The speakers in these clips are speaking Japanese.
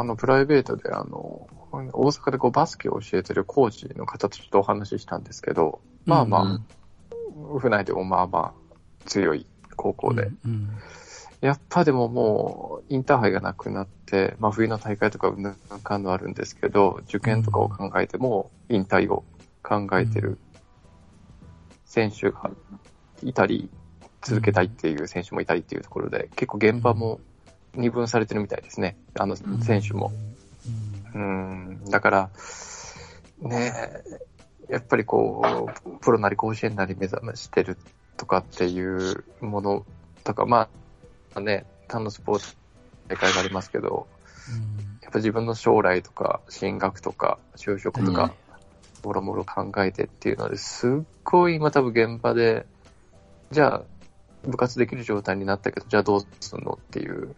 とあの、プライベートであの、大阪でこうバスケを教えてるコーチの方とちょっとお話ししたんですけど、まあまあ、うんうん、府内でもまあまあ強い高校で、うんうん、やっぱでももうインターハイがなくなって、まあ冬の大会とかうんぬんかんのあるんですけど、受験とかを考えても引退を考えてる選手がいたり、続けたいっていう選手もいたりっていうところで、結構現場も二分されてるみたいですね。あの選手も。うん、だから、ねやっぱりこう、プロなり甲子園なり目覚めしてるとかっていうものとか、まあね、他のスポーツ大会がありますけど、やっぱ自分の将来とか進学とか就職とか、もろもろ考えてっていうのですっごい今多分現場で、じゃあ部活できる状態になったけど、じゃあどうすんのっていう、うん、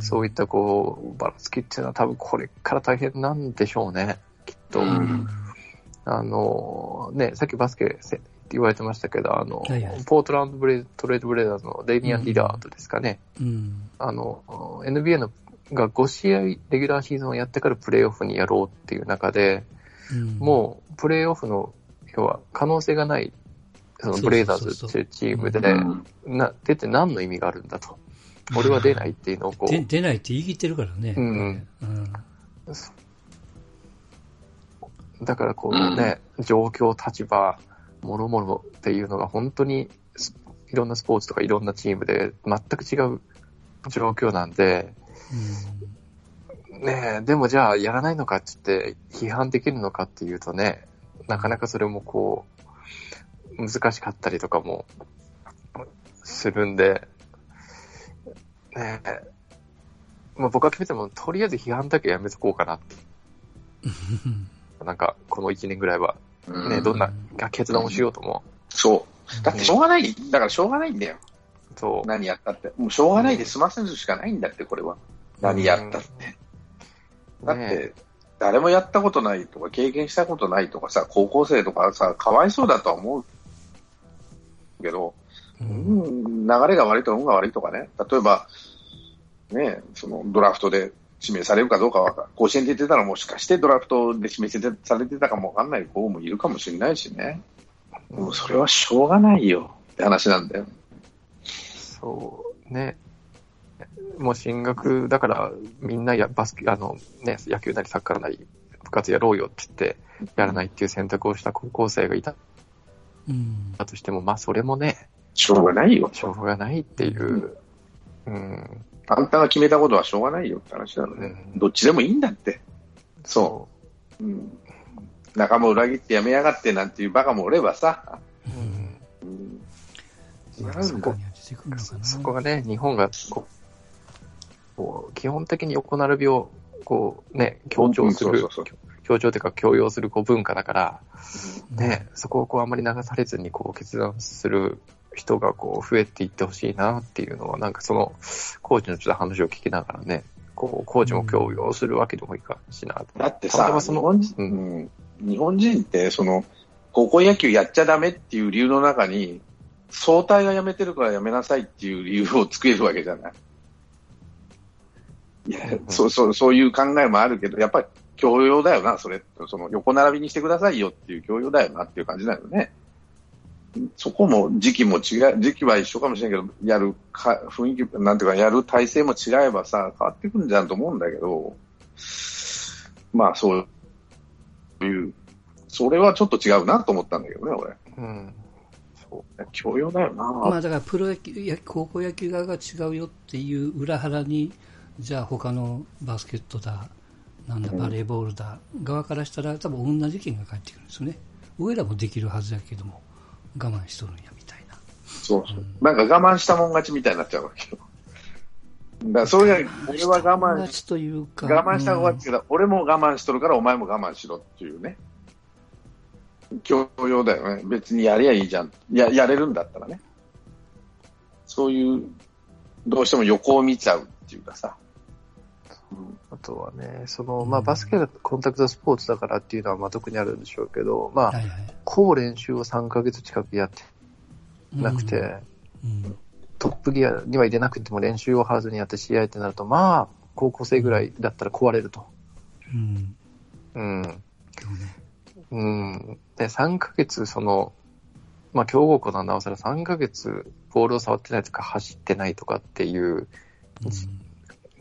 そういったこう、ばらつきっていうのは多分これから大変なんでしょうね、きっと。うん、あの、ね、さっきバスケって言われてましたけど、あの、はいはい、ポートランドブレトレードブレーダーズのデイニアン・リラードですかね。うん、あの、NBA のが5試合レギュラーシーズンをやってからプレイオフにやろうっていう中で、うん、もうプレイオフの、要は可能性がないそのブレイザーズっていうチームで、な出て何の意味があるんだと。俺は出ないっていうのをこう。出ないって言い切ってるからね。うん。うん、だからこうね、状況、立場、もろもろっていうのが本当にいろんなスポーツとかいろんなチームで全く違う状況なんで、うん、ねでもじゃあやらないのかって言って批判できるのかっていうとね、なかなかそれもこう、難しかったりとかもするんで、ねえ、まあ、僕は決めても、とりあえず批判だけやめとこうかなって。なんか、この1年ぐらいは、ね、どんな決断をしようとも。そう。だってしょうがない。だからしょうがないんだよ。そう。何やったって。もうしょうがないで済ませるしかないんだって、これは。何やったって。だって、誰もやったことないとか、経験したことないとかさ、高校生とかさ、かわいそうだとは思うけど、うん、流れが悪いと運が悪いとかね、例えば、ね、そのドラフトで指名されるかどうかは、甲子園で出てたらもしかしてドラフトで指名されてたかもわかんない子もいるかもしれないしね。もうそれはしょうがないよ。って話なんだよ。そう。ね。もう進学、だからみんなやバスケ、あのね、野球なりサッカーなり部活やろうよって言ってやらないっていう選択をした高校生がいた。だとしても、まあそれもね、しょうがないよ。しょうがないっていう。うん。あんたが決めたことはしょうがないよって話なのね。うん、どっちでもいいんだって。そう。うん。仲間裏切ってやめやがってなんていうバカもおればさ。うん。うん、そこそこがね、日本がこう、基本的に横並びを、こうね、強調する、強調というか強要するこう文化だから、ね、そこをこうあんまり流されずにこう決断する人がこう増えていってほしいなっていうのは、なんかその、コーチのちょっと話を聞きながらね、こう、コーチも強要するわけでもいいかしな。だってさ、その日本人、うん、日本人って、その、高校野球やっちゃダメっていう理由の中に、総体が辞めてるから辞めなさいっていう理由を作れるわけじゃない。いや、そう、そう、そういう考えもあるけど、やっぱり教養だよな、それ。その横並びにしてくださいよっていう教養だよなっていう感じだよね。そこも時期も違う、時期は一緒かもしれないけど、やるか、雰囲気、なんていうか、やる体制も違えばさ、変わってくるんじゃんと思うんだけど、まあそういう、それはちょっと違うなと思ったんだけどね、俺。うん。そう。教養だよな。まあだからプロ野球、高校野球側が違うよっていう裏腹に、じゃあ他のバスケットだ、なんだ、バレーボールだ、側からしたら多分同じ意見が返ってくるんですよね。俺らもできるはずやけども、我慢しとるんや、みたいな。そうそう。うん、なんか我慢したもん勝ちみたいになっちゃうわけよ。だそれが、俺は我慢し、というか我慢した方がけど、うん、俺も我慢しとるからお前も我慢しろっていうね。教養だよね。別にやりゃいいじゃん。や、やれるんだったらね。そういう、どうしても横を見ちゃうっていうかさ。あとはね、その、まあ、バスケがコンタクトスポーツだからっていうのは、まあ、特にあるんでしょうけど、まあ、はいはい、高練習を3ヶ月近くやってなくて、うんうん、トップギアには入れなくても練習を張らずにやって試合ってなると、まあ、高校生ぐらいだったら壊れると。うん。うん。うん。で、3ヶ月、その、まあ、強豪校ななおさら3ヶ月、ボールを触ってないとか走ってないとかっていう、うん、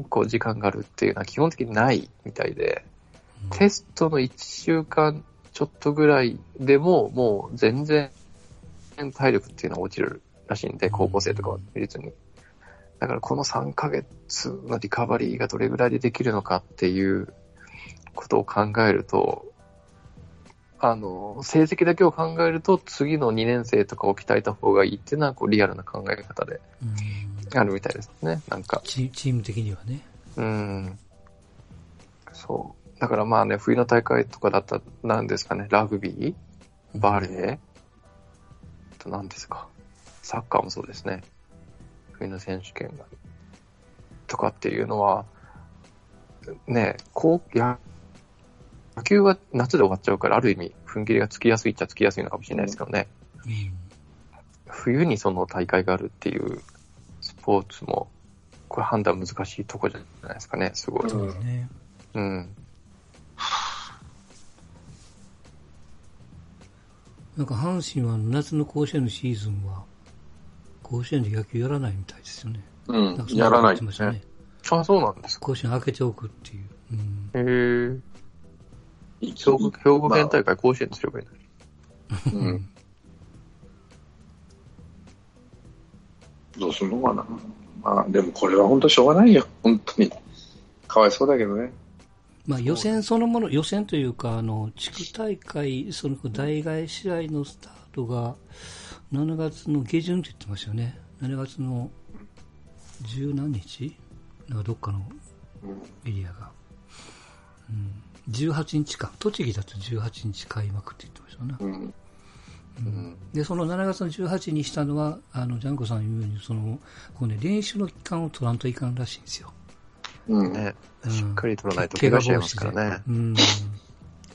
こう、時間があるっていうのは基本的にないみたいで、うん、テストの1週間ちょっとぐらいでも、もう全然体力っていうのは落ちるらしいんで、高校生とかは別に。だからこの3ヶ月のリカバリーがどれぐらいでできるのかっていうことを考えると、あの、成績だけを考えると、次の2年生とかを鍛えた方がいいっていうのは、こう、リアルな考え方で、あるみたいですね、なんか。チーム的にはね。うん。そう。だからまあね、冬の大会とかだったら、何ですかね、ラグビー？バレー？と何ですか？サッカーもそうですね。冬の選手権が。とかっていうのは、ね、こう、や、野球は夏で終わっちゃうから、ある意味、踏ん切りがつきやすいっちゃつきやすいのかもしれないですけどね。うん、冬にその大会があるっていうスポーツも、これ判断難しいとこじゃないですかね、すごい。そうですね。うん。なんか阪神は夏の甲子園のシーズンは、甲子園で野球やらないみたいですよね。うん、やらないですね。あ、そうなんですか。甲子園開けておくっていう。うん、へえ。兵庫、兵庫県大会甲子園にすればいいのに。うん。どうすんのかな。まあ、でもこれは本当しょうがないよ。本当に。かわいそうだけどね。まあ予選そのもの、予選というか、あの、地区大会、その代替試合のスタートが、7月の下旬って言ってましたよね。7月の十何日？なんかどっかのエリアが。うん18日か、栃木だと18日開幕って言ってましたね。うんうん、で、その7月の18にしたのは、あの、ジャンコさん言うように、その、こうね、練習の期間を取らんといかんらしいんですよ。うん、ね。しっかり取らないと怪我しちゃいますからね。うん。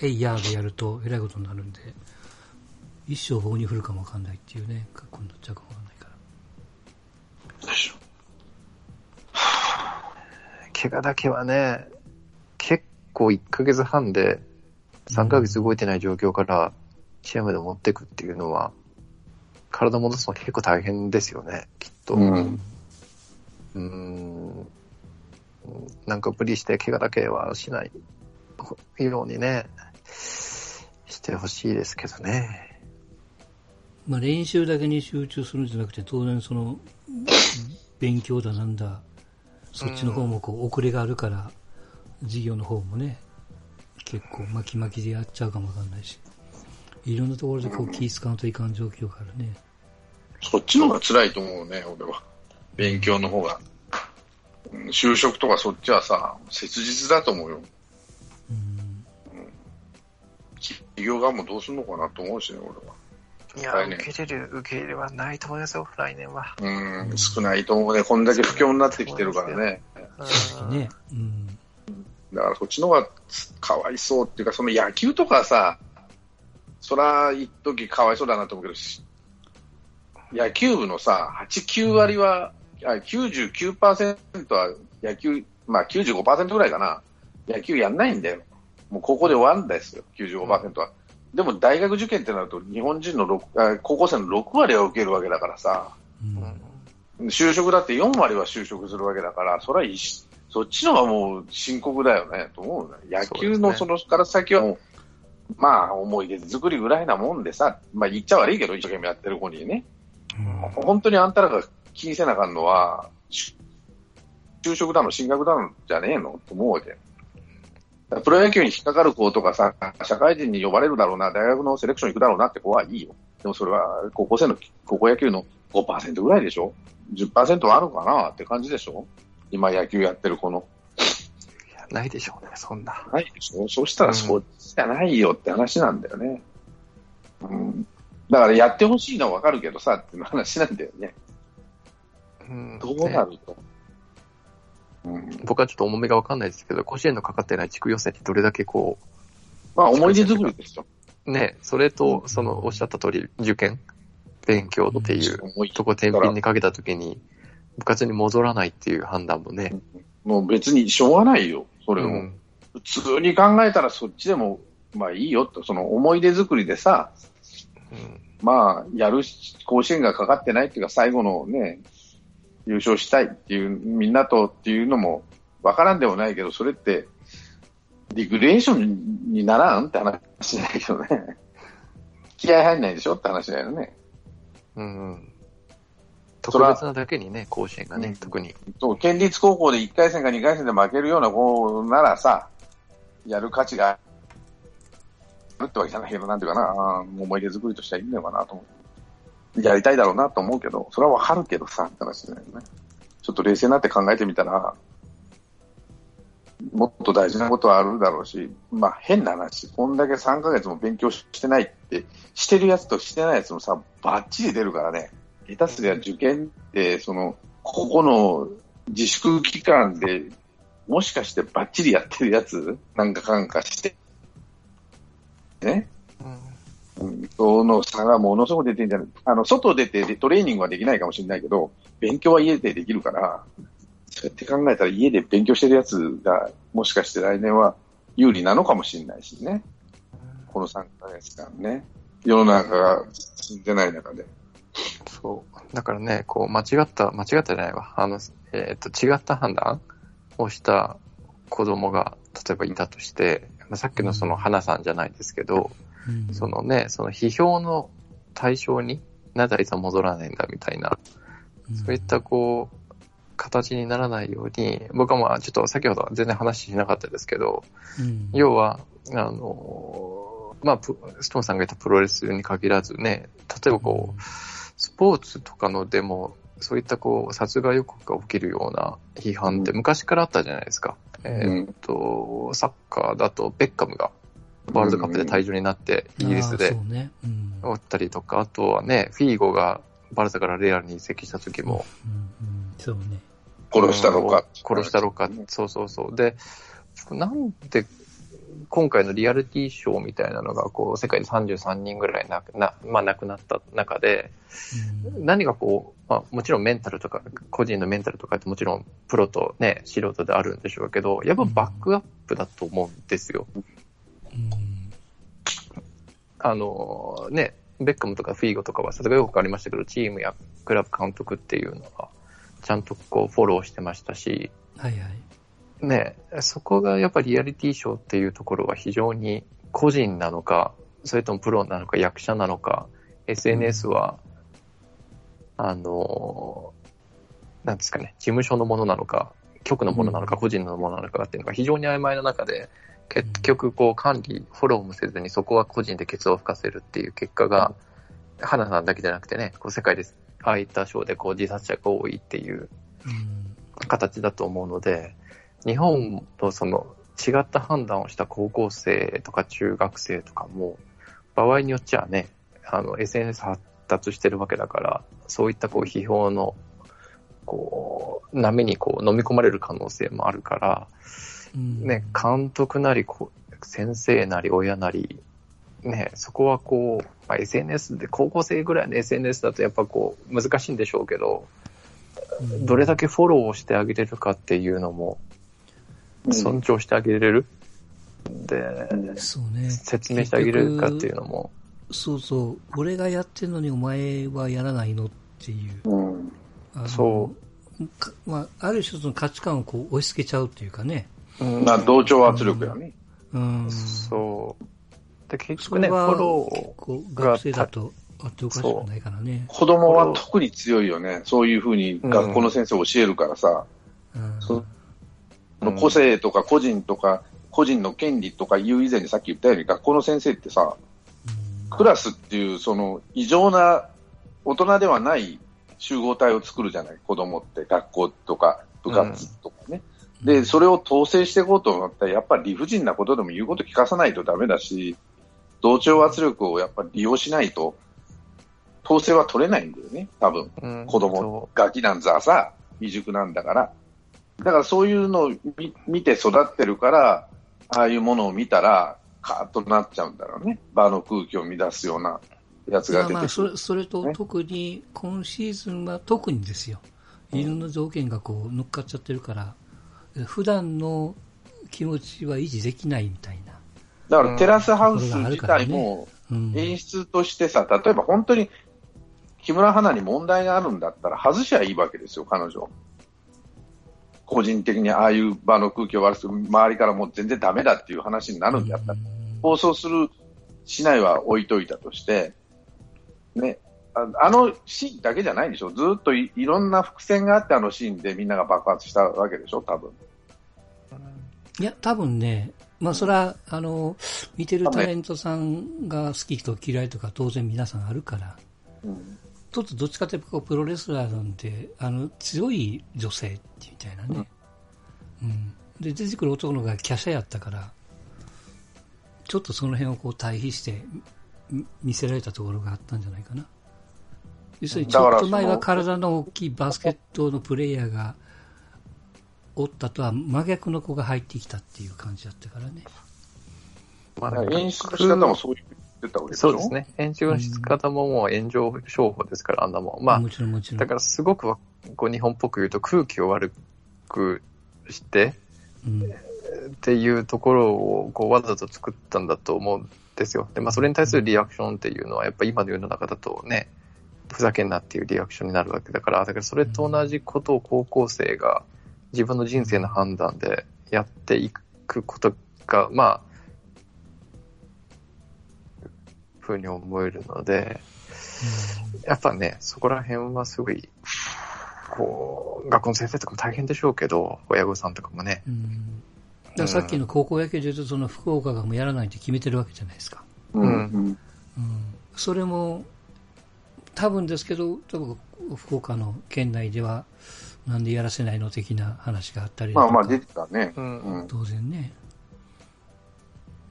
エイヤーでやるとえらいことになるんで、一生棒に振るかもわかんないっていうね、格好になっちゃうかもわかんないから。でしょ。怪我だけはね、結構1ヶ月半で3ヶ月動いてない状況から試合まで持っていくっていうのは、体戻すの結構大変ですよね、きっと。うん。うんなんか無理して怪我だけはしないようにね、してほしいですけどね。まあ練習だけに集中するんじゃなくて、当然その、勉強だなんだ、そっちの方もこう遅れがあるから、事業の方もね、結構巻き巻きでやっちゃうかもわかんないし、いろんなところでこう気使うといかん状況があるね。そっちの方が辛いと思うね、俺は。勉強の方が。就職とかそっちはさ、切実だと思うよ。うん。企業側もどうするのかなと思うしね、俺は。いや、受け入れる、受け入れはないと思いますよ、来年は。うん、少ないと思うね。こんだけ不況になってきてるからね。ね。うん。だからそっちの方がかわいそうっていうか、その野球とかさ、そら一時かわいそうだなと思うけど、野球部のさ、8、9割は、あ99%は野球、まあ95%ぐらいかな、野球やんないんだよ。もう高校で終わるんですよ、95%は。でも大学受験ってなると、日本人の6高校生の6割は受けるわけだからさ、うん、就職だって4割は就職するわけだから、それは一そっちの方がもう深刻だよね、と思うね。野球のそのから先はもう、まあ思い出作りぐらいなもんでさ、まあ言っちゃ悪いけど、一生懸命やってる子にね。うん、本当にあんたらが気にせなあかんのは、就職だの、進学だのじゃねえのと思うわけ。プロ野球に引っかかる子とかさ、社会人に呼ばれるだろうな、大学のセレクション行くだろうなって子はいいよ。でもそれは高校生の、高校野球の5%ぐらいでしょ ?10% はあるかなって感じでしょ？今野球やってる子の。ないでしょうね、そんな。ないでしょ。そうしたらそうじゃないよって話なんだよね。うん。だからやってほしいのはわかるけどさ、っていう話なんだよね。うん。どうなると。うん、僕はちょっと重みがわかんないですけど、甲子園のかかってない地区予選ってどれだけこう。まあ思い出作りですよ。ね、それと、そのおっしゃった通り、受験、勉強っていうとこ天秤にかけたときに、部活に戻らないっていう判断もね、もう別にしょうがないよ、それも。うん、普通に考えたらそっちでも、まあいいよと、その思い出作りでさ、うん、まあ、やる甲子園がかかってないっていうか、最後のね、優勝したいっていう、みんなとっていうのもわからんでもないけど、それって、リグレーションにならんって話だけどね。気合入んないでしょって話だよね。うん。特別なだけにね、甲子園がね、うん、特に。そう、県立高校で1回戦か2回戦で負けるような子ならさ、やる価値があるってわけじゃないけど、なんていうかな、思い出作りとしてはいいんだよなと思う。やりたいだろうなと思うけど、それはわかるけどさ、って話だよね。ちょっと冷静になって考えてみたら、もっと大事なことはあるだろうし、まあ変な話、こんだけ3ヶ月も勉強してないって、してるやつとしてないやつもさ、ばっちり出るからね。下手すりゃ受験って、その、ここの自粛期間で、もしかしてばっちりやってるやつなんかかんかして、ね。うん、その差がものすごく出てるんじゃないあの、外出てトレーニングはできないかもしれないけど、勉強は家でできるから、そうやって考えたら家で勉強してるやつが、もしかして来年は有利なのかもしれないしね。この3ヶ月間ね。世の中が進んでない中で。そう。だからね、こう、間違った、間違ったじゃないわ。あの、えっ、ー、と、違った判断をした子供が、例えばいたとして、まあ、さっきのその花さんじゃないですけど、うん、そのね、その批評の対象になぜあいつは戻らないんだみたいな、うん、そういったこう、形にならないように、僕はまあちょっと先ほどは全然話しなかったですけど、うん、要は、あの、まあ、ストーンさんが言ったプロレスに限らずね、例えばこう、スポーツとかのでも、そういったこう、殺害予告が起きるような批判って昔からあったじゃないですか。うん、えっと、サッカーだとベッカムがワールドカップで退場になって、イギリスで、おったりとか、あとはね、フィーゴがバルサからレアルに移籍した時も、そうね。殺したのか。殺したのか。そうそうそう。で、なんで、今回のリアリティショーみたいなのが、こう、世界で33人ぐらいな、なまあ、亡くなった中で、うん、何がこう、まあ、もちろんメンタルとか、個人のメンタルとかってもちろんプロとね、素人であるんでしょうけど、やっぱバックアップだと思うんですよ。うん、あの、ね、ベッカムとかフィーゴとかは、それがよくありましたけど、チームやクラブ監督っていうのは、ちゃんとこうフォローしてましたし、はいはい。ね、そこがやっぱりリアリティショーっていうところは非常に個人なのか、それともプロなのか役者なのか、SNS は、うん、あの、なんですかね、事務所のものなのか、局のものなのか、個人のものなのかっていうのが非常に曖昧な中で、結局こう管理、フォローもせずにそこは個人でケツを吹かせるっていう結果が、花さんだけじゃなくてね、こう世界でああいった賞でこう自殺者が多いっていう形だと思うので、日本とその違った判断をした高校生とか中学生とかも、場合によっちゃね、あの SNS 発達してるわけだから、そういったこう批評のこう波にこう飲み込まれる可能性もあるから、ね、監督なり先生なり親なりね、そこはこう、まあ、SNS で、高校生ぐらいの SNS だとやっぱこう、難しいんでしょうけど、どれだけフォローをしてあげれるかっていうのも、尊重してあげれる、うん、で、そうね。説明してあげれるかっていうのも。そうそう、俺がやってるのにお前はやらないのっていう。うん、そう。まあ、ある種の価値観をこう押し付けちゃうっていうかね。うん、まあ、同調圧力やね。うん。そう。で、結局ね、フォローが。学生だとあっておかしくないからね。子供は特に強いよね。そういうふうに学校の先生教えるからさ。うん、その個性とか個人とか、個人の権利とかいう以前にさっき言ったように学校の先生ってさ、うん、クラスっていうその異常な大人ではない集合体を作るじゃない、子供って学校とか部活とかね。うん、で、それを統制していこうと思ったら、やっぱり理不尽なことでも言うこと聞かさないとダメだし、同調圧力をやっぱり利用しないと、統制は取れないんだよね、多分。うん、子供、ガキなんざさ、未熟なんだから。だからそういうのを見て育ってるから、ああいうものを見たら、カーッとなっちゃうんだろうね。場の空気を乱すようなやつが出てくる。まあ、それそれと特に、今シーズンは特にですよ。犬の条件がこう乗っかっちゃってるから、普段の気持ちは維持できないみたいな。だからテラスハウス自体も演出としてさ、例えば本当に木村花に問題があるんだったら外しゃいいわけですよ、彼女。個人的にああいう場の空気を悪く周りからもう全然だめだっていう話になるんだったら、放送する、しないは置いといたとして、ね、あのシーンだけじゃないでしょ、ずっといろんな伏線があって、あのシーンでみんなが爆発したわけでしょ、多分。いや、多分ね、まあ、それは、あの、見てるタレントさんが好きと嫌いとか当然皆さんあるから、うん、ちょっとどっちかというとプロレスラーなんて、あの、強い女性みたいなね、うん、うん。で、出てくる男の子が華奢やったから、ちょっとその辺をこう対比して見せられたところがあったんじゃないかな。要するにちょっと前は体の大きいバスケットのプレイヤーがおったとは真逆の子が入ってきたっていう感じだったからね。まあ、演出の仕方もそういう言ったわけでそうですね。演出の仕方ももう炎上商法ですから、あんなもん。まあ、もちろんもちろん。だからすごくこう日本っぽく言うと空気を悪くして、うん、っていうところをこうわざと作ったんだと思うんですよ。で、まあそれに対するリアクションっていうのはやっぱ今の世の中だとね、ふざけんなっていうリアクションになるわけだから、だからそれと同じことを高校生が自分の人生の判断でやっていくことが、まあ、ふうに思えるので、やっぱね、そこら辺はすごい、こう、学校の先生とかも大変でしょうけど、親御さんとかもね。うん、さっきの高校野球で言うと、その福岡がもうやらないって決めてるわけじゃないですか。うん。うん、それも、多分ですけど、多分福岡の県内では、なんでやらせないの的な話があったりまあまあ出てたね。うん、当然ね。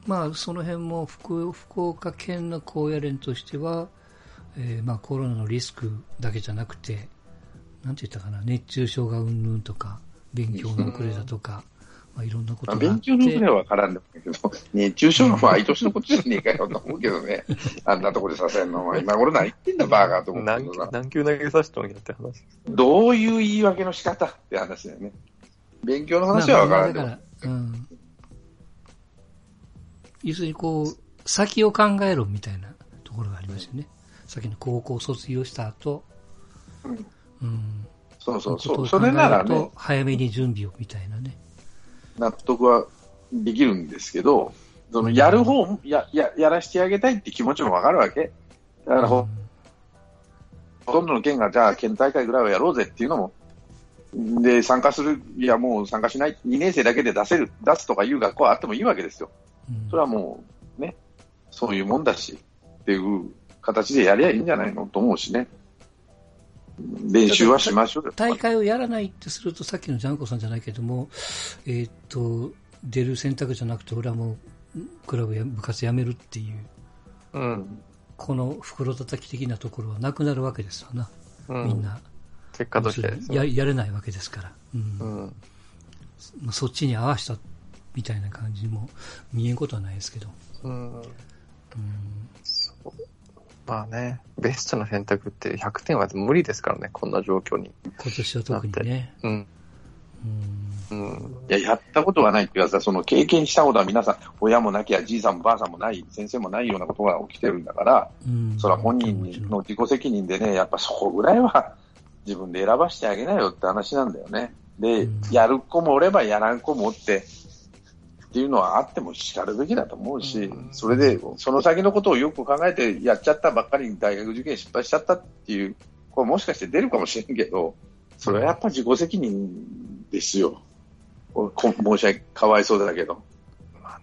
まあその辺も福福岡県の高野連としては、えー、まあコロナのリスクだけじゃなくて、なんて言ったかな、熱中症がうんぬんとか、勉強の遅れだとか、まあ、いろんなことが勉強の遅れは分からんでもいいけど、熱中症の毎年のことじゃねえかよと思うけどね、あんなところでさせるのは、今頃何言ってんだ、バーガーと思って何何球投げさせたんやって話。どういう言い訳の仕方って話だよね。勉強の話は分からんでも。うん、要するにこう、先を考えろみたいなところがありますよね。先の高校卒業した後、うん。うん、そうそうそう。それならね。早めに準備をみたいなね。納得はできるんですけど、そのやる方やややらしてあげたいって気持ちもわかるわけ。だからほ、ほとんどの県がじゃあ県大会ぐらいはやろうぜっていうのも、で、参加する、いやもう参加しない、2年生だけで出せる、出すとかいう学校はあってもいいわけですよ。それはもうね、そういうもんだしっていう形でやりゃいいんじゃないのと思うしね。練習はしましょう大会をやらないってすると、さっきのジャンコさんじゃないけども、えー、っと、出る選択じゃなくて、俺はもう、クラブや部活やめるっていう、うん、この袋叩き的なところはなくなるわけですよな、うん、みんな。結果として、ね、ややれないわけですから。うん。うんまあ、そっちに合わせたみたいな感じにも見えんことはないですけど。うん。うんまあね、ベストの選択って100点は無理ですからね、こんな状況に。今年は特にね。うん。うん。いや、やったことがないっていうその経験したことは皆さん、親もなきゃ、じいさんもばあさんもない、先生もないようなことが起きてるんだから、うん、それは本人の自己責任でね、やっぱそこぐらいは自分で選ばしてあげなよって話なんだよね。で、うん、やる子もおればやらん子もおって、っていうのはあってもしかるべきだと思うし、それで、その先のことをよく考えてやっちゃったばっかりに大学受験失敗しちゃったっていう、これもしかして出るかもしれんけど、それはやっぱ自己責任ですよ。申し訳かわいそうだけど。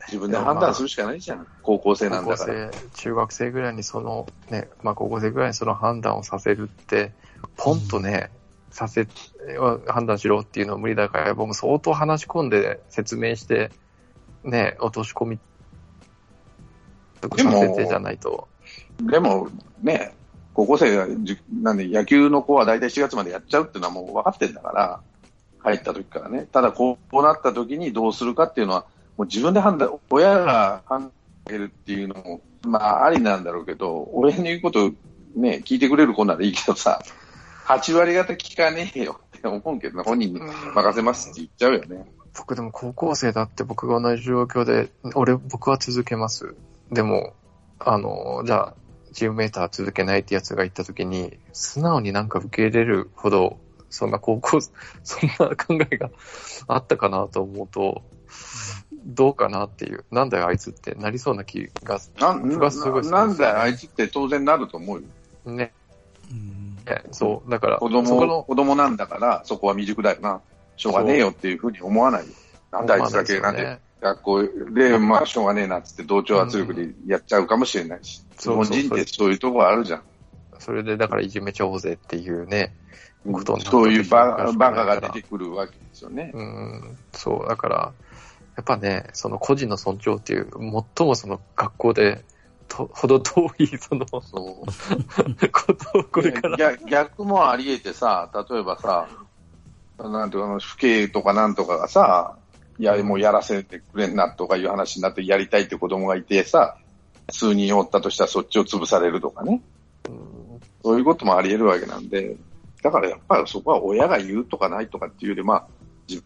自分で判断するしかないじゃん。高校生なんだから。中学生ぐらいにその、ね、まあ高校生ぐらいにその判断をさせるって、ポンとね、させ、判断しろっていうのは無理だから、僕も相当話し込んで説明して、ね、落とし込みとかさせてじゃないと。でも、ね、高校生がじ、なんで野球の子は大体4月までやっちゃうっていうのはもう分かってんだから、入った時からね。ただこうなった時にどうするかっていうのは、もう自分で判断、親が判断するっていうのも、まあありなんだろうけど、親の言うことね、聞いてくれる子ならいいけどさ、8割方聞かねえよって思うけど、本人に任せますって言っちゃうよね。僕でも高校生だって僕が同じ状況で、俺、僕は続けます。でも、あの、じゃあ、チームメーター続けないってやつが言った時に、素直になんか受け入れるほど、そんな高校、そんな考えがあったかなと思うと、どうかなっていう、なんだよあいつってなりそうな気が、ながすごいなんだよあいつって当然なると思うよ。ね。うん、そう、だから、子供、子供なんだから、そこは未熟だよな。しょうがねえよっていうふうに思わないよ。なんであいつだけなんで、学校で、まあ、しょうがねえなっつって同調圧力でやっちゃうかもしれないし。日本人ってそういうところあるじゃん。それで、だからいじめちゃおうぜっていうね、ことそういうババカが出てくるわけですよね。うん、そう、だから、やっぱね、その個人の尊重っていう、最もその学校で、と ほど遠い、その、そう、ことをこれから。逆もあり得てさ、例えばさ、なんていうか、父兄とかなんとかがさ、いや、もうやらせてくれんなとかいう話になってやりたいって子供がいてさ、数人おったとしたらそっちを潰されるとかね。うん、そういうこともあり得るわけなんで、だからやっぱりそこは親が言うとかないとかっていうより、まあ、自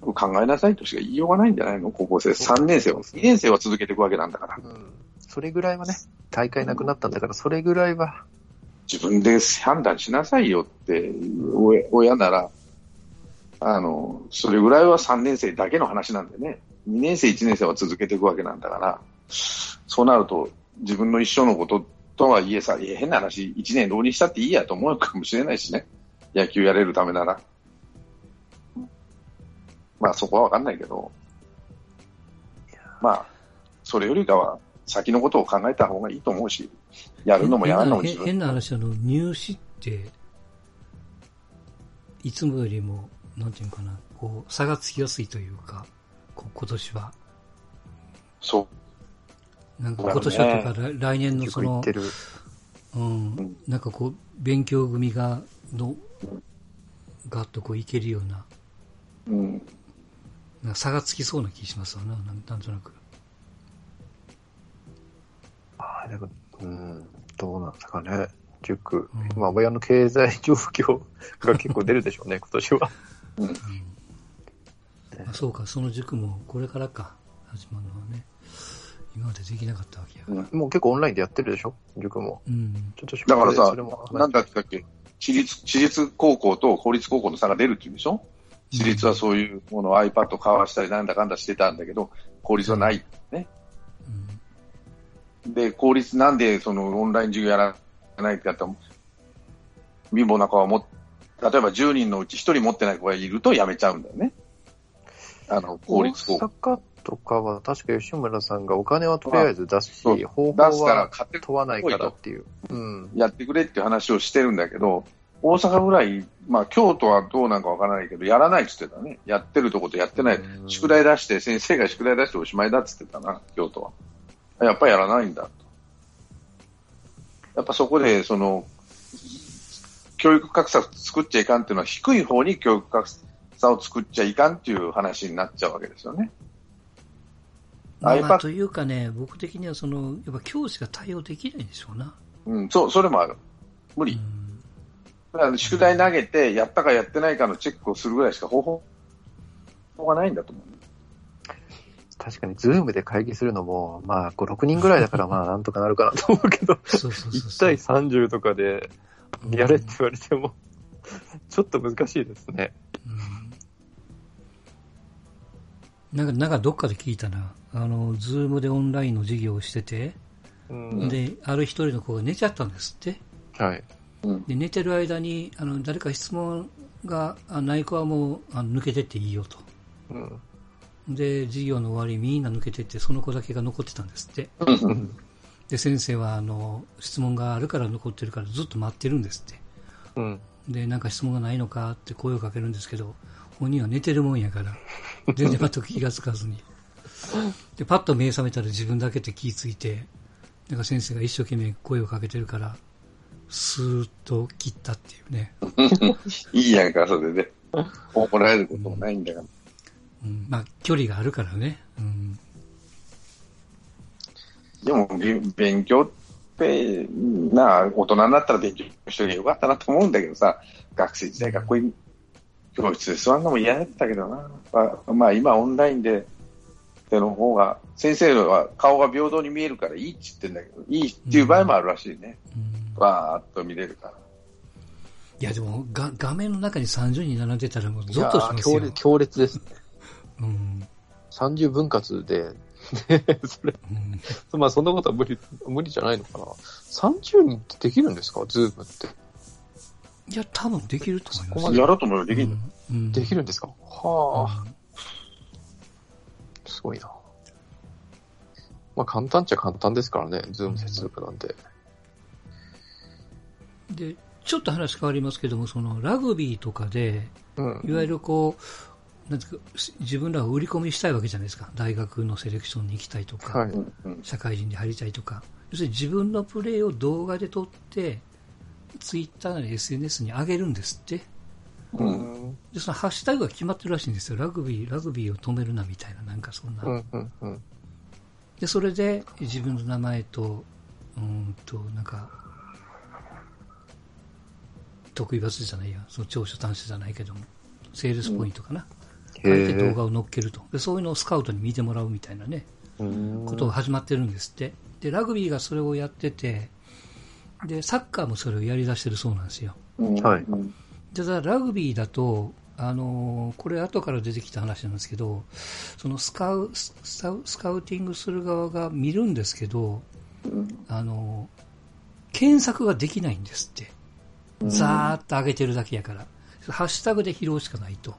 分考えなさいとしか言いようがないんじゃないの？高校生。3年生は、2年生は続けていくわけなんだから。うん、それぐらいはね、大会なくなったんだから、それぐらいは。自分で判断しなさいよって、親なら、あの、それぐらいは3年生だけの話なんでね。2年生、1年生は続けていくわけなんだから、そうなると、自分の一生のこととはいえさ、い変な話、1年浪人したっていいやと思うかもしれないしね。野球やれるためなら。まあそこはわかんないけど、まあ、それよりかは先のことを考えた方がいいと思うし、やるのもやらんのも自分変な話、あの、入試って、いつもよりも、なんていうかな、こう、差がつきやすいというか、こ今年は。そう。なんか今年はとか、ね、来年のその、うん、なんかこう、勉強組が、の、ガッとこういけるような、うん。なんか差がつきそうな気しますわな、なんとなく。ああ、でも、うん、どうなんですかね。塾、うん、まあ、親の経済状況 が結構出るでしょうね、今年は。うん、あそうか、その塾もこれからか、始まるのはね。今までできなかったわけやから、うん、もう結構オンラインでやってるでしょ？塾も。うん。ちょっとだからさ、なんだったっけ？私立、私立高校と公立高校の差が出るって言うんでしょ？私立はそういうものを iPad 交わしたりなんだかんだしてたんだけど、公立はないね。うん、で、公立なんでそのオンライン授業やらないかって貧乏な子はも、例えば10人のうち1人持ってない子がいるとやめちゃうんだよね。あの、公立高校。とかは、確か吉村さんがお金はとりあえず出すし、方法は問わないからっていう。うん、やってくれっていう話をしてるんだけど、大阪ぐらい、まあ京都はどうなんかわからないけど、やらないって言ってたね。やってるとことやってない。宿題出して、先生が宿題出しておしまいだって言ってたな、京都は。やっぱりやらないんだと。やっぱそこで、その、教育格差作っちゃいかんっていうのは低い方に教育格差を作っちゃいかんっていう話になっちゃうわけですよね。まあ、というかね、僕的にはその、やっぱ教師が対応できないんでしょうな。うん、そう、それもある。無理。だから宿題投げて、やったかやってないかのチェックをするぐらいしか方法がないんだと思う。確かに、ズームで会議するのも、まあ、5、6人ぐらいだから、まあ、なんとかなるかなと思うけど、1対30とかで、やれって言われても、ちょっと難しいですね。なんか、なんかどっかで聞いたな。あの、ズームでオンラインの授業をしてて、うん、で、ある一人の子が寝ちゃったんですって。はい。で、寝てる間に、あの、誰か質問がない子はもうあの抜けてっていいよと。うん、で、授業の終わりみんな抜けてって、その子だけが残ってたんですって。で、先生は、あの、質問があるから残ってるからずっと待ってるんですって。うん、で、なんか質問がないのかって声をかけるんですけど、本人は寝てるもんやから、全然全く気がつかずに。で、パッと目覚めたら自分だけって気ついて、なんか先生が一生懸命声をかけてるから、スーッと切ったっていうね。いいやんか、それで。怒られることもないんだから。うん、まあ、距離があるからね。うん、でも、勉強って、なあ、大人になったら勉強しとけばよかったなと思うんだけどさ、学生時代学校に教室で座るのも嫌だったけどな。まあ、まあ、今オンラインで、での方が、先生は顔が平等に見えるからいいって言ってんだけど、いいっていう場合もあるらしいね。わ、うん、ーっと見れるから。いや、でもが、画面の中に30人並んでたらもうゾッとしますよ。強烈ですね。うん。30分割で、それ、うん、まあそんなことは無理、無理じゃないのかな。30人ってできるんですか？ズームって。いや、多分できると思います。やろうと思えばできる、うん、できるんですか？はあ、うん、すごいな。まあ簡単っちゃ簡単ですからね、ズーム接続なんて。で、ちょっと話変わりますけども、そのラグビーとかで、うん、いわゆるこう、なんか自分らを売り込みしたいわけじゃないですか。大学のセレクションに行きたいとか、はい、社会人に入りたいとか。要するに自分のプレーを動画で撮って、ツイッターなり SNS に上げるんですって。うん、でそのハッシュタグが決まってるらしいんですよ。ラグビー、ラグビーを止めるなみたいな、なんかそんな。うんうんうん、で、それで自分の名前と、うんと、なんか、得意罰じゃないや、その長所短所じゃないけども、セールスポイントかな。うん、書いて動画を載っけるとで。そういうのをスカウトに見てもらうみたいなね、ことが始まってるんですって。で、ラグビーがそれをやってて、で、サッカーもそれをやり出してるそうなんですよ。はい。で、ただラグビーだと、あのー、これ後から出てきた話なんですけど、そのスカウ、スカウティングする側が見るんですけど、あのー、検索ができないんですって。ざーっと上げてるだけやから。ハッシュタグで拾うしかないと。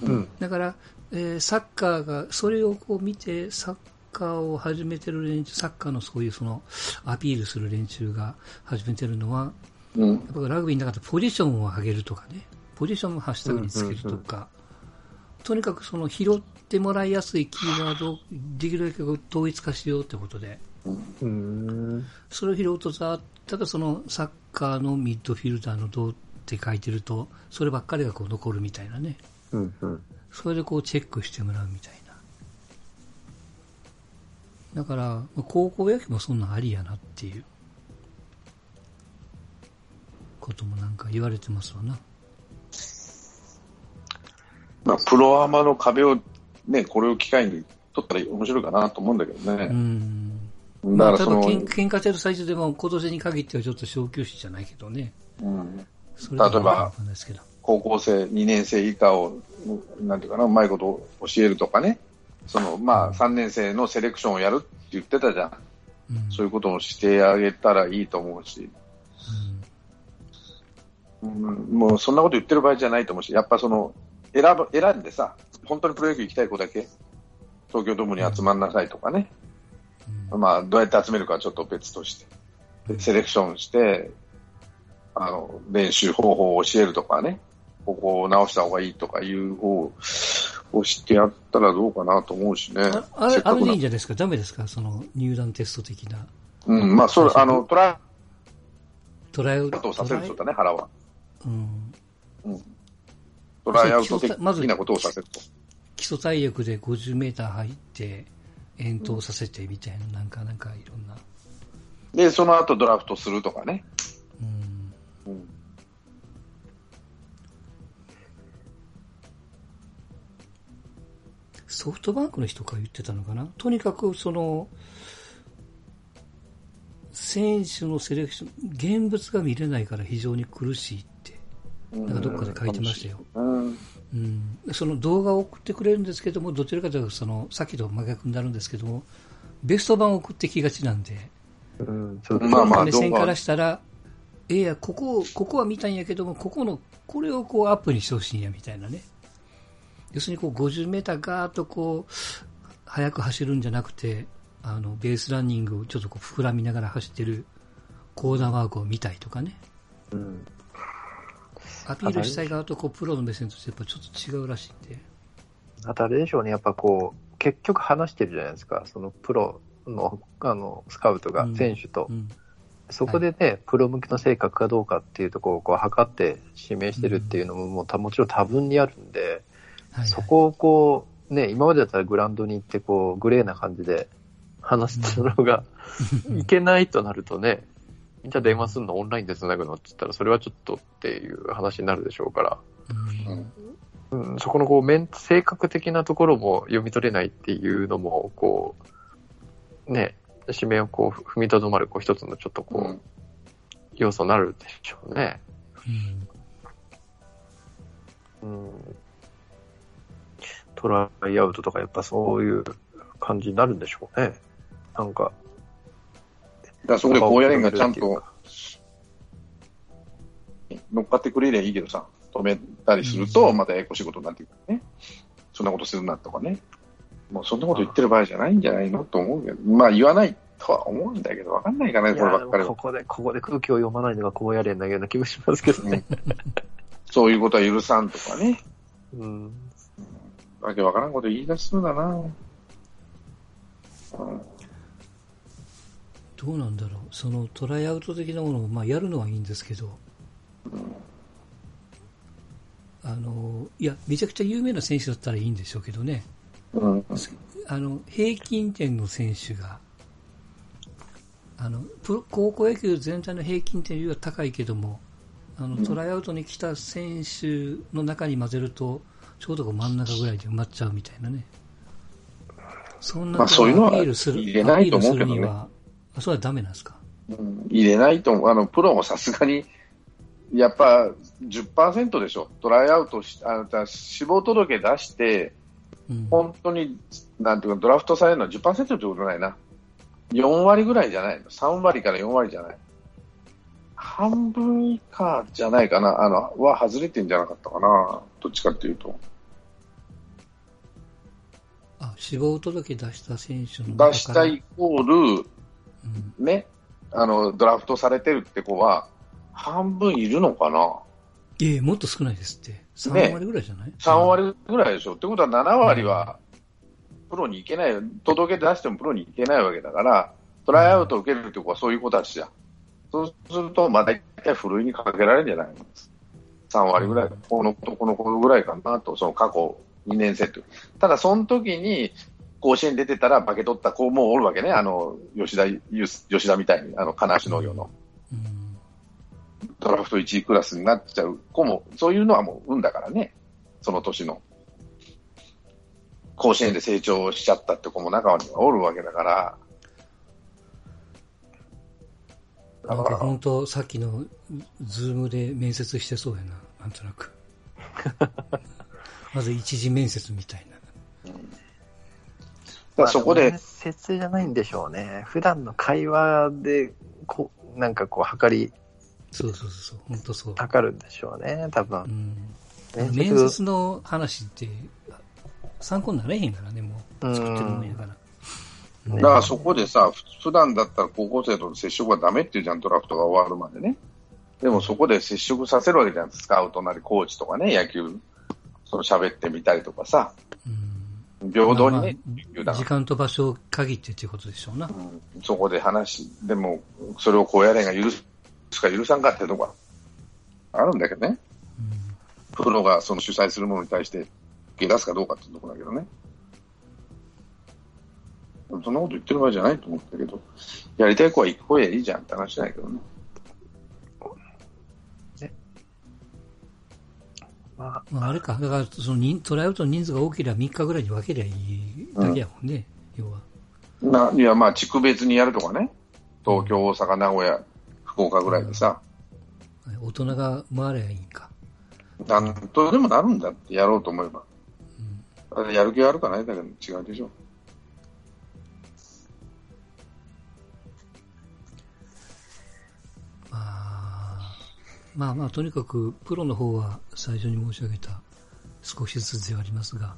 うん、だから、えー、サッカーが、それをこう見て、サッカーを始めてる連中、サッカーのそういうそのアピールする連中が始めてるのは、うん、やっぱラグビーの中でポジションを上げるとかね、ポジションをハッシュタグにつけるとか、とにかくその拾ってもらいやすいキーワードをできるだけ統一化しようってことで、うん、それを拾うとざただそのサッカーのミッドフィルダーのどうって書いてると、そればっかりがこう残るみたいなね、うんうん、それでこうチェックしてもらうみたいな。だから、高校野球もそんなんありやなっていうこともなんか言われてますわな。まあ、プロアマの壁を、ね、これを機会に取ったら面白いかなと思うんだけどね。うん。だからその、まあ、ただ喧嘩してる最中でも今年に限ってはちょっと小休止じゃないけどね。うん。例えば、高校生2年生以下を、なんていうかな、うまいこと教えるとかね。その、まあ、3年生のセレクションをやるって言ってたじゃん。うん、そういうこともしてあげたらいいと思うし、うん、もうそんなこと言ってる場合じゃないと思うし、やっぱその、選ぶ、選んでさ、本当にプロ野球行きたい子だけ、東京ドームに集まんなさいとかね。うん、まあ、どうやって集めるかはちょっと別として。セレクションして、あの、練習方法を教えるとかね。ここを直した方がいいとかいう方をしてやったらどうかなと思うしね。あれ、あれでいいんじゃないですか？ダメですか？その入団テスト的な。うん、まあ、それ、あの、トライ、トライアウトをさせるとだね、腹は。うん。うん。トライアウト的なことをさせると。基礎体力で50メーター入って、遠投させてみたいな、なんか、なんかいろんな。で、その後ドラフトするとかね。ソフトバンクの人が言ってたのかな？とにかくその、選手のセレクション、現物が見れないから非常に苦しいって、なんかどっかで書いてましたよ。うん、その動画を送ってくれるんですけども、どちらかというとその、さっきと真逆になるんですけども、ベスト版を送ってきがちなんで、うん、まあまあ、目線からしたら、えや、ここ、ここは見たんやけども、ここの、これをこうアップにしてほしいんや、みたいなね。要するにこう50メーターガーッとこう、速く走るんじゃなくて、あの、ベースランニングをちょっとこう膨らみながら走ってるコーナーワークを見たいとかね。うん。アピールしたい側とこうプロの目線としてやっぱちょっと違うらしいんで。あとあれでしょうね、やっぱこう、結局話してるじゃないですか、そのプロのあのスカウトが選手と。うんうんそこでね、はい、プロ向きの性格かどうかっていうところをこう測って指名してるっていうのももうもちろん多分にあるんで、そこをこう、ね、今までだったらグラウンドに行ってこう、グレーな感じで話してるのが、いけないとなるとね、じゃあ電話するのオンラインで繋ぐのって言ったら、それはちょっとっていう話になるでしょうから。うん、うん、そこのこう性格的なところも読み取れないっていうのも、こう、ね、指名をこう踏みとどまるこう一つのちょっとこう、うん、要素になるでしょうね。うん、うん、トライアウトとかやっぱそういう感じになるんでしょうね。なんか。だからそこで高野連がちゃんと乗っかってくれりゃいいけどさ、止めたりすると、またややこしいことになってくるね。そんなことするなとかね。もうそんなこと言ってる場合じゃないんじゃないのと思うけど、まあ言わないとは思うんだけど、わかんないかな、こればっかりここで、ここで空気を読まないのが高野連なような気もしますけどね。そういうことは許さんとかね。うん。わけわからんこと言い出すんだな。うんどうなんだろう、そのトライアウト的なものを、まあ、やるのはいいんですけど、あのいや、めちゃくちゃ有名な選手だったらいいんでしょうけどね、あの平均点の選手が、あのプロ高校野球全体の平均点よりは高いけども、あのトライアウトに来た選手の中に混ぜると、ちょうど真ん中ぐらいで埋まっちゃうみたいなね。そんなアピールする、入れないと思うけどね。あ、それはダメなんですか、うん、入れないと思う。あの、プロもさすがに、やっぱ10%でしょ。トライアウトし、あの、死亡届出して、うん、本当に、なんていうか、ドラフトされるのは10%ってことないな。4割ぐらいじゃないの。3割から4割じゃない。半分以下じゃないかな。あの、は外れてんじゃなかったかな。どっちかっていうと。あ、死亡届出した選手の出したイコール、ね、あの、ドラフトされてるって子は、半分いるのかな？ええ、もっと少ないですって。3割ぐらいじゃない、ね、?3 割ぐらいでしょ。ってことは7割は、プロに行けない、届け出してもプロに行けないわけだから、トライアウトを受けるって子はそういう子たちじゃん。そうすると、まあ大体ふるいにかけられるんじゃないの ?3 割ぐらい、このこの子ぐらいかなと、その過去2年生と。ただ、その時に、甲子園出てたら化け取った子もおるわけね、あの吉田吉田みたいに、あの金足農業の、うん、ドラフト1位クラスになっちゃう子も、そういうのはもう運だからね、その年の。甲子園で成長しちゃったって子も中にはおるわけだから。なんか本当、さっきのズームで面接してそうやな、なんとなく。まず一次面接みたいな。だそこで。面接じゃないんでしょうね。普段の会話で、こう、なんかこう、測り。そうそうそう、本当そう。測るんでしょうね、多分。うん、面接の話って、参考になれへんからね、もう。作ってるもんやから。だからそこでさ、普段だったら高校生との接触はダメっていうじゃん、ドラフトが終わるまでね。でもそこで接触させるわけじゃん、スカウトなりコーチとかね、野球、その喋ってみたりとかさ。うん平等にね、まあ、時間と場所を限ってっていうことでしょうな。うん、そこで話、でも、それを高野連が許すか許さんかっていうのがあるんだけどね。うん、プロがその主催するものに対して受け出すかどうかっていうところだけどね。そんなこと言ってる場合じゃないと思ったけど、やりたい子は行く子やいいじゃんって話だけどね。まあ、あれか、だからそのトライアウトの人数が多ければ3日ぐらいに分けりゃいいだけやもんね、うん、要は。ないや、まあ、地区別にやるとかね、東京、大阪、名古屋、福岡ぐらいでさ。大人が回ればいいんか。なんとでもなるんだって、やろうと思えば。うん、やる気があるかないだけど違うでしょ。まあまあ、とにかくプロの方は最初に申し上げた少しずつではありますが、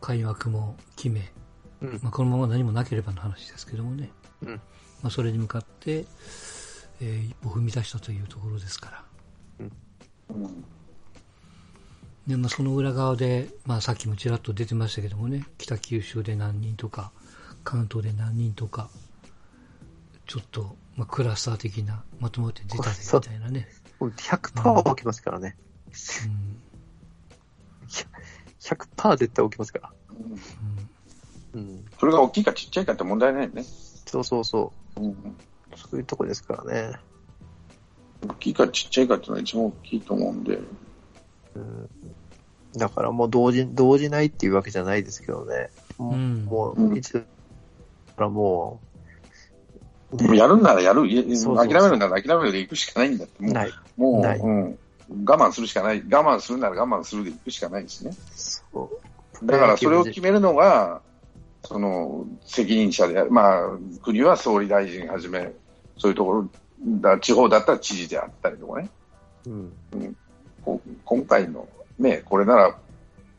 開幕も決め、うん、まあ、このまま何もなければの話ですけどもね、うん、まあ、それに向かって、えー、一歩踏み出したというところですから。うん、でまあ、その裏側で、まあ、さっきもちらっと出てましたけどもね、北九州で何人とか、関東で何人とか、ちょっとまあ、クラスター的な、まとまって出たでみたいなね。100%起きますからね。うん、100%絶対起きますから。うん。うん、それが大きいかちっちゃいかって問題ないよね。そうそうそう。うん、そういうとこですからね。大きいかちっちゃいかっていうのは一番大きいと思うんで。うん、だからもう同時、同時ないっていうわけじゃないですけどね。うん、もう、一度、からもう、ね、もうやるんならやる、諦めるなら諦めるで行くしかないんだって。もう、うん、我慢するしかない。我慢するなら我慢するで行くしかないですね。だからそれを決めるのが、その責任者である、まあ、国は総理大臣はじめ、そういうところだ、地方だったら知事であったりとかね、うん。うん、今回の、ね、これなら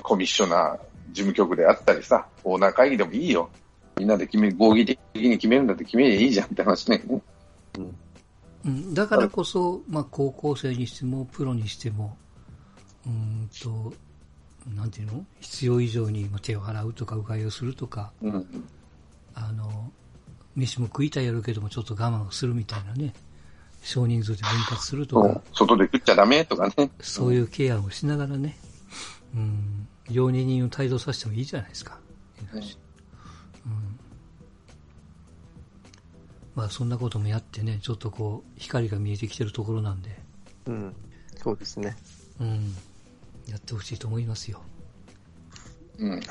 コミッショナー、事務局であったりさ、オーナー会議でもいいよ、みんなで決め、合議的に決めるんだって決めりゃいいじゃんって話ね。うん。うん、だからこそ、まあ、高校生にしても、プロにしても、うんと、なんていうの？必要以上に手を払うとか、うがいをするとか、うん、あの、飯も食いたいやるけども、ちょっと我慢をするみたいなね、少人数で分割するとか、外で食っちゃダメとかね。そういうケアをしながらね、うん、料理人を帯同させてもいいじゃないですか。うん、まあそんなこともやってね、ちょっとこう、光が見えてきてるところなんで。うん、そうですね。うん。やってほしいと思いますよ。うん。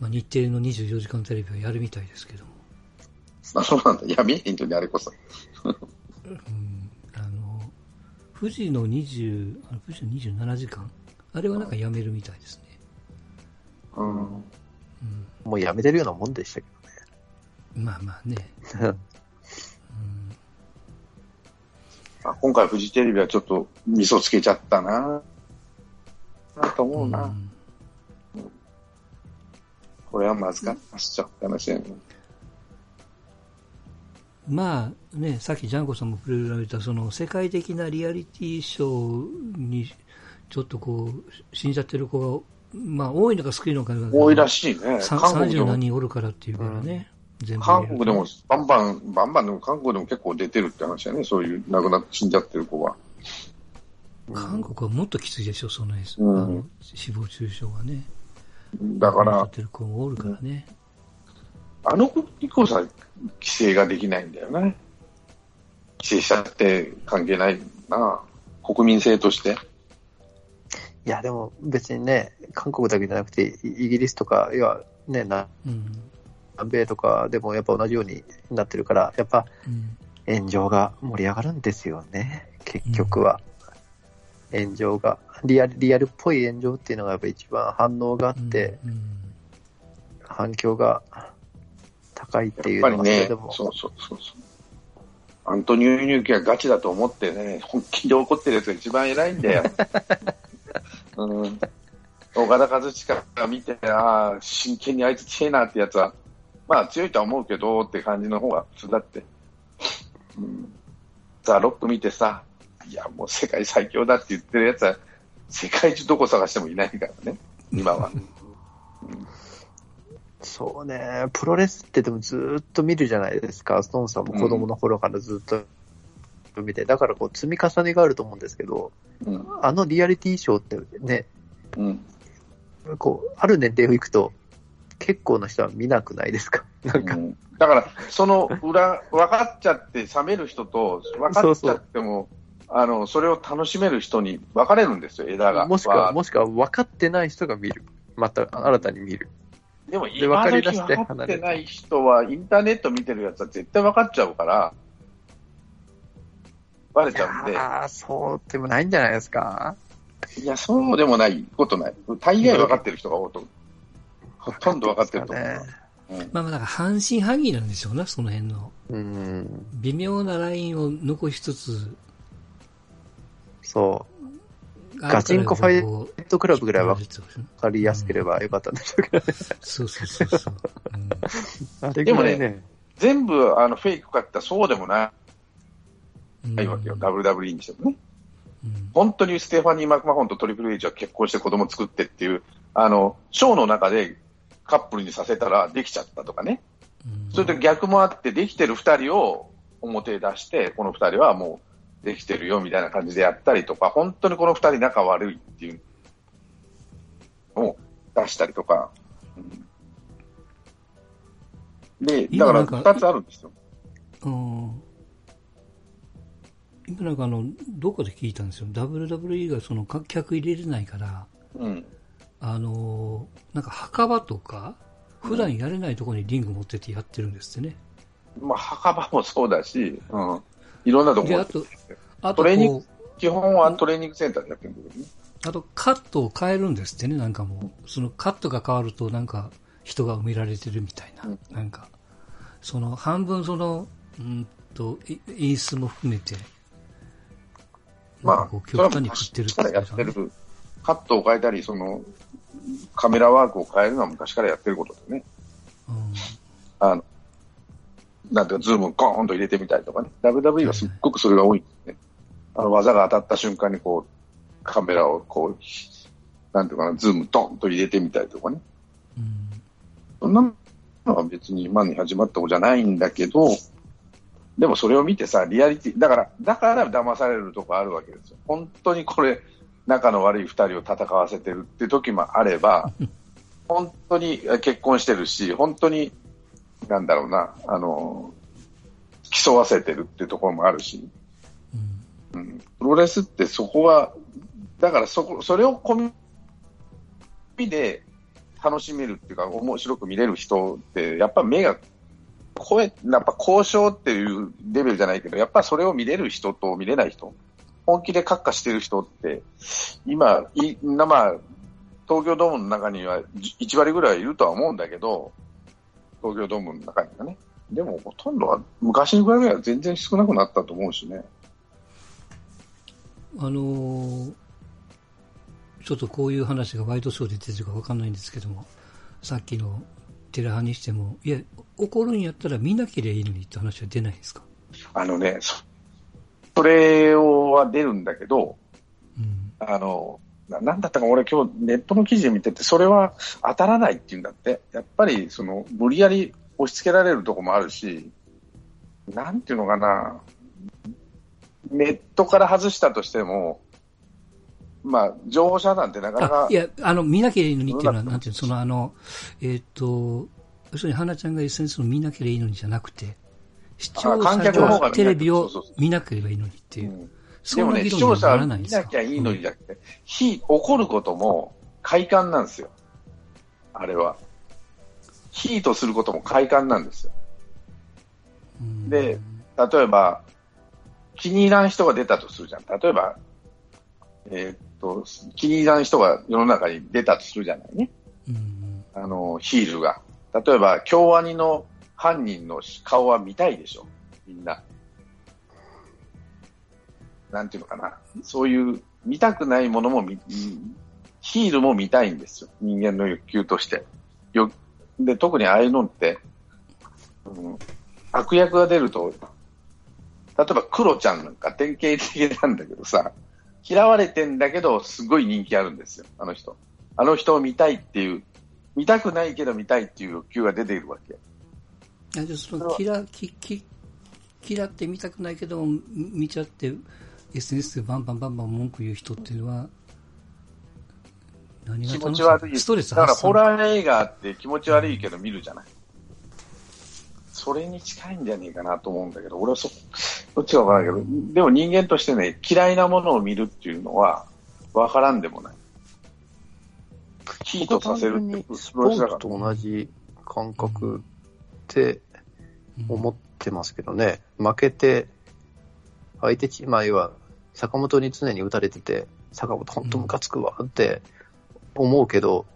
まあ、日テレの24時間テレビはやるみたいですけども。あ、そうなんだ。やめへんとにあれこそ。うん。あの、富士の20、あの富士の27時間？あれはなんかやめるみたいですね。うん。うん、もうやめてるようなもんでしたけどね。まあまあね。あ今回フジテレビはちょっと味噌つけちゃったな。なと思うな。うん、これはまずかったっしょって話やね。まあね、さっきジャンコさんも触れられた、その世界的なリアリティショーに、ちょっとこう、死んじゃってる子が、まあ多いのか少ないのか多いらしいね。30何人おるからっていうからね。うん、全部韓国でも、バンバン、バンバンでも韓国でも結構出てるって話やね。そういう亡くなって死んじゃってる子が。韓国はもっときついでしょ、その、うん、あの誹謗中傷はね。だから、ってる子もおるからね。あの子にこそ規制ができないんだよね。規制しちゃって関係ないな、国民性として。いや、でも別にね、韓国だけじゃなくて、イギリスとか、要はね、な、うん、南米とかでもやっぱ同じようになってるから、やっぱ、炎上が盛り上がるんですよね、結局は。炎上が、リアル、リアルっぽい炎上っていうのがやっぱ一番反応があって、うんうん、反響が高いっていうのが、ね、そうそうそうそう。アントニオ猪木はガチだと思ってね、本気で怒ってるやつが一番偉いんだよ。うん、岡田和親が見て、ああ、真剣にあいつ強いなってやつは、まあ強いとは思うけどって感じの方が普通だって。うん、ザ・ロック見てさ、いや、もう世界最強だって言ってるやつは、世界中どこ探してもいないからね、今は。うん、そうね、プロレスってでもずっと見るじゃないですか、ストーンさんも子供の頃からずっと見て、うん、だからこう積み重ねがあると思うんですけど、うん、あのリアリティショーってね、うん、こう、ある年齢をいくと、結構な人は見なくないですか？なんか、うん、だから、その裏、分かっちゃって冷める人と、分かっちゃってもあの、それを楽しめる人に分かれるんですよ、枝が。もしくは、もしくは分かってない人が見る。また新たに見る。でも、今時分かってない人は、インターネット見てるやつは絶対分かっちゃうから、バレちゃうんで。ああ、そうでもないんじゃないですか？いや、そうでもないことない。大概分かってる人が多いと。ほとんど分かってると思う。うん、まあ、だから半信半疑なんでしょうな、その辺の。うん。微妙なラインを残しつつ、そう。ガチンコファイトクラブぐらいは分かりやすければよかったんでしょうけどね。そうそうそうそう。うん、あれでもね、全部あのフェイクかってそうでもない、ないわけよ、WWE にしてもね。うん、本当にステファニー・マクマホンとトリプル H は結婚して子供作ってっていう、あの、ショーの中でカップルにさせたらできちゃったとかね。うん、それと逆もあって、できてる二人を表へ出して、この二人はもうできてるよみたいな感じでやったりとか、本当にこの2人仲悪いっていうのを出したりとか。うん、で、だから2つあるんですよ。今なんかあの、どこで聞いたんですよ。WWE がその観客入れれないから、うん、あの、なんか墓場とか、普段やれないところにリング持ってってやってるんですってね。まあ、墓場もそうだし、うん。いろんなところあと、あとトレーニング、基本はトレーニングセンターでやってるんだけどね。あと、カットを変えるんですってね、なんかもう。そのカットが変わると、なんか、人が埋められてるみたいな。うん、なんか、その、半分その、うんと、演出も含めて、まあ、極端に振ってるってやってる。カットを変えたり、その、カメラワークを変えるのは昔からやってることでね。うん、あの、なんていうか、ズームコーンと入れてみたりとかね。WWE はすっごくそれが多いんですね。あの、技が当たった瞬間にこう、カメラをこう、なんていうかな、ズームドンと入れてみたりとかね。うん、そんなのは別に今に始まったことじゃないんだけど、でもそれを見てさ、リアリティ、だから、だから騙されるとこあるわけですよ。本当にこれ、仲の悪い二人を戦わせてるって時もあれば、本当に結婚してるし、本当に、なんだろうな、あの、競わせてるっていうところもあるし、うん、プロレスってそこは、だからそこ、それを込みで楽しめるっていうか、面白く見れる人って、やっぱ目が声、やっぱ交渉っていうレベルじゃないけど、やっぱそれを見れる人と見れない人、本気で閣下してる人って、今、いまあ、東京ドームの中には1割ぐらいいるとは思うんだけど、東京ドームの中にはね。でもほとんどは昔に比べれば全然少なくなったと思うしね。あのー、ちょっとこういう話がワイドショーで出てるかわかんないんですけども、さっきのテラハにしても、いや、怒るんやったら見なければいいのにって話は出ないですか？あのね、それは出るんだけど、うん、あの、なんだったか俺今日ネットの記事見てて、それは当たらないって言うんだって。やっぱり、その、無理やり押し付けられるとこもあるし、なんていうのかな、ネットから外したとしても、まあ、情報遮断ってなかなか。いや、あの、見なきゃいいのにっていうのは、なんていうの、そのあの、えっ、ー、と、要するに、花ちゃんが SNS を見なければいいのにじゃなくて、視聴者がテレビを見なければいいのにっていう。うん、でもね、視聴者は見なきゃいいのにじゃなくて、火、怒ることも快感なんですよ。あれは。ヒートすることも快感なんですよ。で、例えば、気に入らん人が出たとするじゃん。例えば、えー、っと、気に入らん人が世の中に出たとするじゃないね。あの、ヒールが。例えば、京アニの犯人の顔は見たいでしょ。みんな。なんていうのかな。そういう見たくないものもヒールも見たいんですよ。人間の欲求として。よで、特にああいうのって、うん、悪役が出ると、例えばクロちゃんなんか典型的なんだけどさ、嫌われてんだけど、すごい人気あるんですよ、あの人。あの人を見たいっていう、見たくないけど見たいっていう欲求が出ているわけ。あじゃその嫌きき嫌って見たくないけど見ちゃって SNS でバンバンバンバン文句言う人っていうのは何が気持ち悪い。ストレスだからホラー映画って気持ち悪いけど見るじゃない。それに近いんじゃねえかなと思うんだけど、俺はそ、どっちかわからないけど、でも人間としてね、嫌いなものを見るっていうのは、わからんでもない。ヒートさせるってスポーツと同じ感覚って思ってますけどね。負けて、相手チームは坂本に常に打たれてて、坂本本当ムカつくわって思うけど、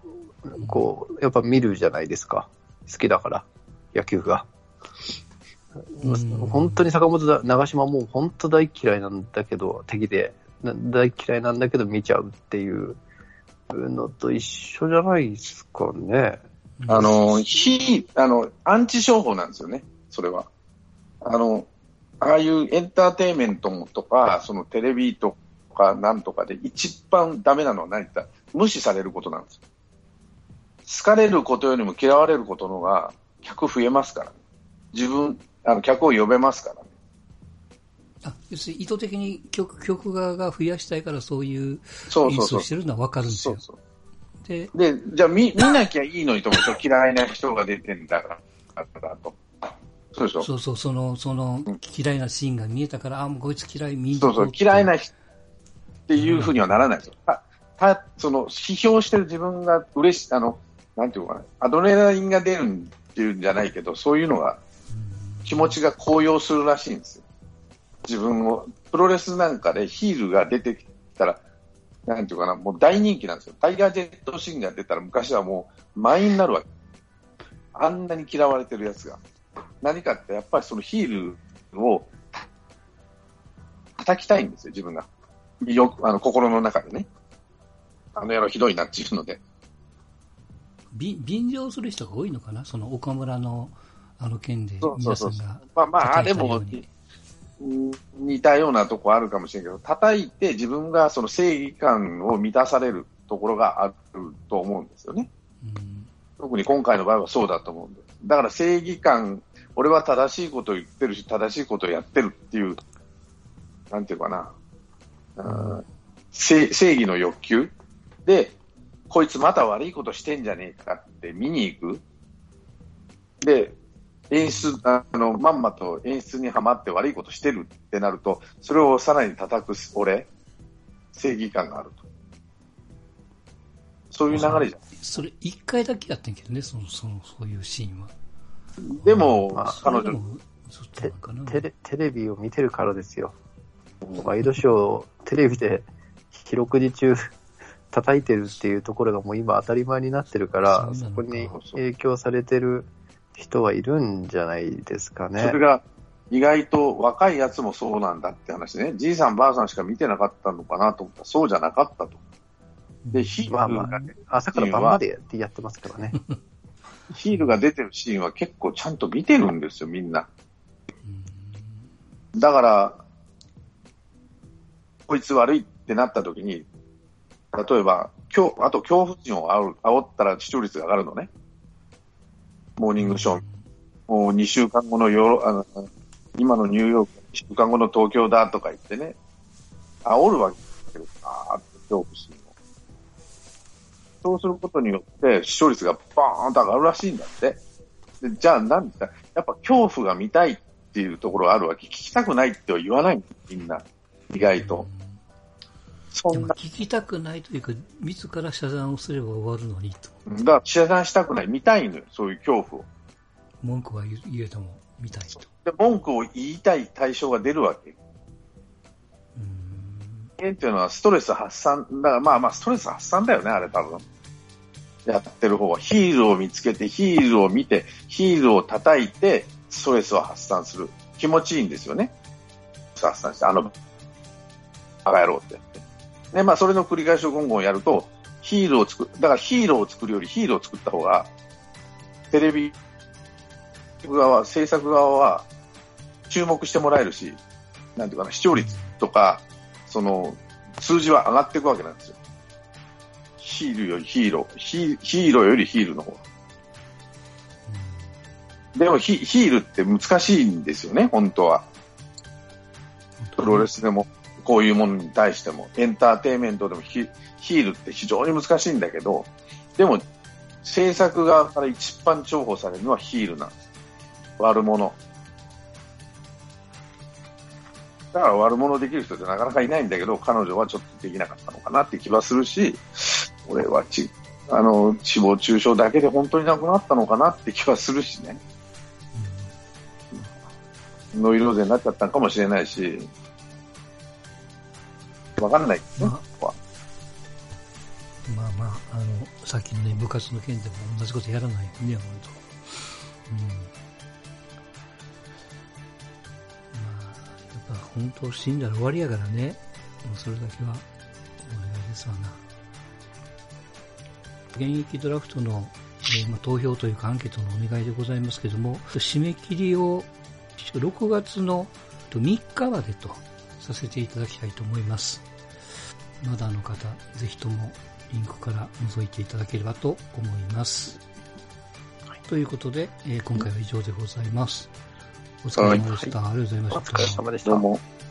こう、やっぱ見るじゃないですか。好きだから、野球が。本当に坂本だ、長島もう本当大嫌いなんだけど、敵で、大嫌いなんだけど見ちゃうっていうのと一緒じゃないですかね。あの、非、あの、アンチ商法なんですよね、それは。あの、ああいうエンターテインメントとか、そのテレビとかなんとかで一番ダメなのは何か無視されることなんですよ。好かれることよりも嫌われることのが客増えますから、ね、自分、あの、客を呼べますからね。あ要するに意図的に曲曲側が増やしたいからそういう演出をしてるのは分かるんですよ。そうそうでで、じゃあ見見なきゃいいのにと思うと嫌いな人が出てんだから、と。そうでしょ？そうそう、その、その、嫌いなシーンが見えたから、あ、もうこいつ嫌い、みんな。そうそう、嫌いな人っていうふうにはならないですよ。た、た、その、批評してる自分が嬉しい、あの、なんていうかな、アドレナリンが出るっていうんじゃないけど、そういうのが、気持ちが高揚するらしいんですよ。自分を、プロレスなんかでヒールが出てきたら、なんていうかな、もう大人気なんですよ。タイガージェットシーンが出たら昔はもう満員になるわけ。あんなに嫌われてるやつが。何かってやっぱりそのヒールを叩きたいんですよ、自分が。よく、あの、心の中でね。あの野郎ひどいなっていうので。便乗する人が多いのかな？その岡村のあの件で皆さんがまあまあ、でも、似たようなとこあるかもしれないけど、叩いて自分がその正義感を満たされるところがあると思うんですよね。うん、特に今回の場合はそうだと思うんです。だから正義感、俺は正しいことを言ってるし、正しいことをやってるっていう、なんていうかな、うん、正義の欲求で、こいつまた悪いことしてんじゃねえかって見に行く。で、演出、あの、まんまと演出にはまって悪いことしてるってなると、それをさらに叩く俺、正義感があると。そういう流れじゃん。それ一回だけやってんけどね、その、その、そういうシーンは。でも、まあ、彼女テレ、テレビを見てるからですよ。ワイドショー、テレビで四六時中叩いてるっていうところがもう今当たり前になってるから、そこに影響されてる人はいるんじゃないですかね。それが意外と若いやつもそうなんだって話ね。じいさんばあさんしか見てなかったのかなと思ったらそうじゃなかったと。で、ヒールが、まあまあ、朝から晩までやってますからね。ヒールが出てるシーンは結構ちゃんと見てるんですよ、みんな。だから、こいつ悪いってなった時に、例えば、今日、あと恐怖心を煽ったら視聴率が上がるのね。モーニングショー。もう2週間後のヨあの、今のニューヨーク、2週間後の東京だとか言ってね、煽るわけですけどあーって恐怖心を。そうすることによって視聴率がバーンと上がるらしいんだって。でじゃあ何ですかやっぱ恐怖が見たいっていうところがあるわけ。聞きたくないっては言わないみんな。意外と。聞きたくないというか、自ら遮断をすれば終わるのにと。だから遮断したくない。見たいのよ、そういう恐怖を。文句は言えても見たいと。で、文句を言いたい対象が出るわけ。人間っていうのはストレス発散、だからまあまあストレス発散だよね、あれ多分。やってる方は。ヒールを見つけて、ヒールを見て、ヒールを叩いて、ストレスを発散する。気持ちいいんですよね。発散して、あの、バカ野郎って。で、まあ、それの繰り返しを今後やると、ヒールを作る、だからヒーローを作るよりヒールを作った方が、テレビ側、制作側は注目してもらえるし、なんていうかな、視聴率とか、その、数字は上がっていくわけなんですよ。ヒールよりヒーロー、ヒヒーローよりヒールの方がでもヒヒールって難しいんですよね、本当は。プロレスでも。こういうものに対しても、エンターテインメントでもヒールって非常に難しいんだけど、でも、制作側から一番重宝されるのはヒールなんです。悪者。だから悪者できる人ってなかなかいないんだけど、彼女はちょっとできなかったのかなって気はするし、俺はち、あの、誹謗中傷だけで本当になくなったのかなって気はするしね。ノイローゼになっちゃったかもしれないし、わかんないですね、まあ、まあまあ、あの、さっきのね、部活の件でも同じことやらないよね、本当。うん。まあ、やっぱ本当死んだら終わりやからね、もうそれだけはお願いですわな。現役ドラフトの、えー、まあ、投票というかアンケートのお願いでございますけども、締め切りを6月の3日までとさせていただきたいと思います。まだの方、ぜひともリンクから覗いていただければと思います。はい、ということで、えー、今回は以上でございます。お疲れ様でした。はい、ありがとうございました。お疲れ様でした。どうも。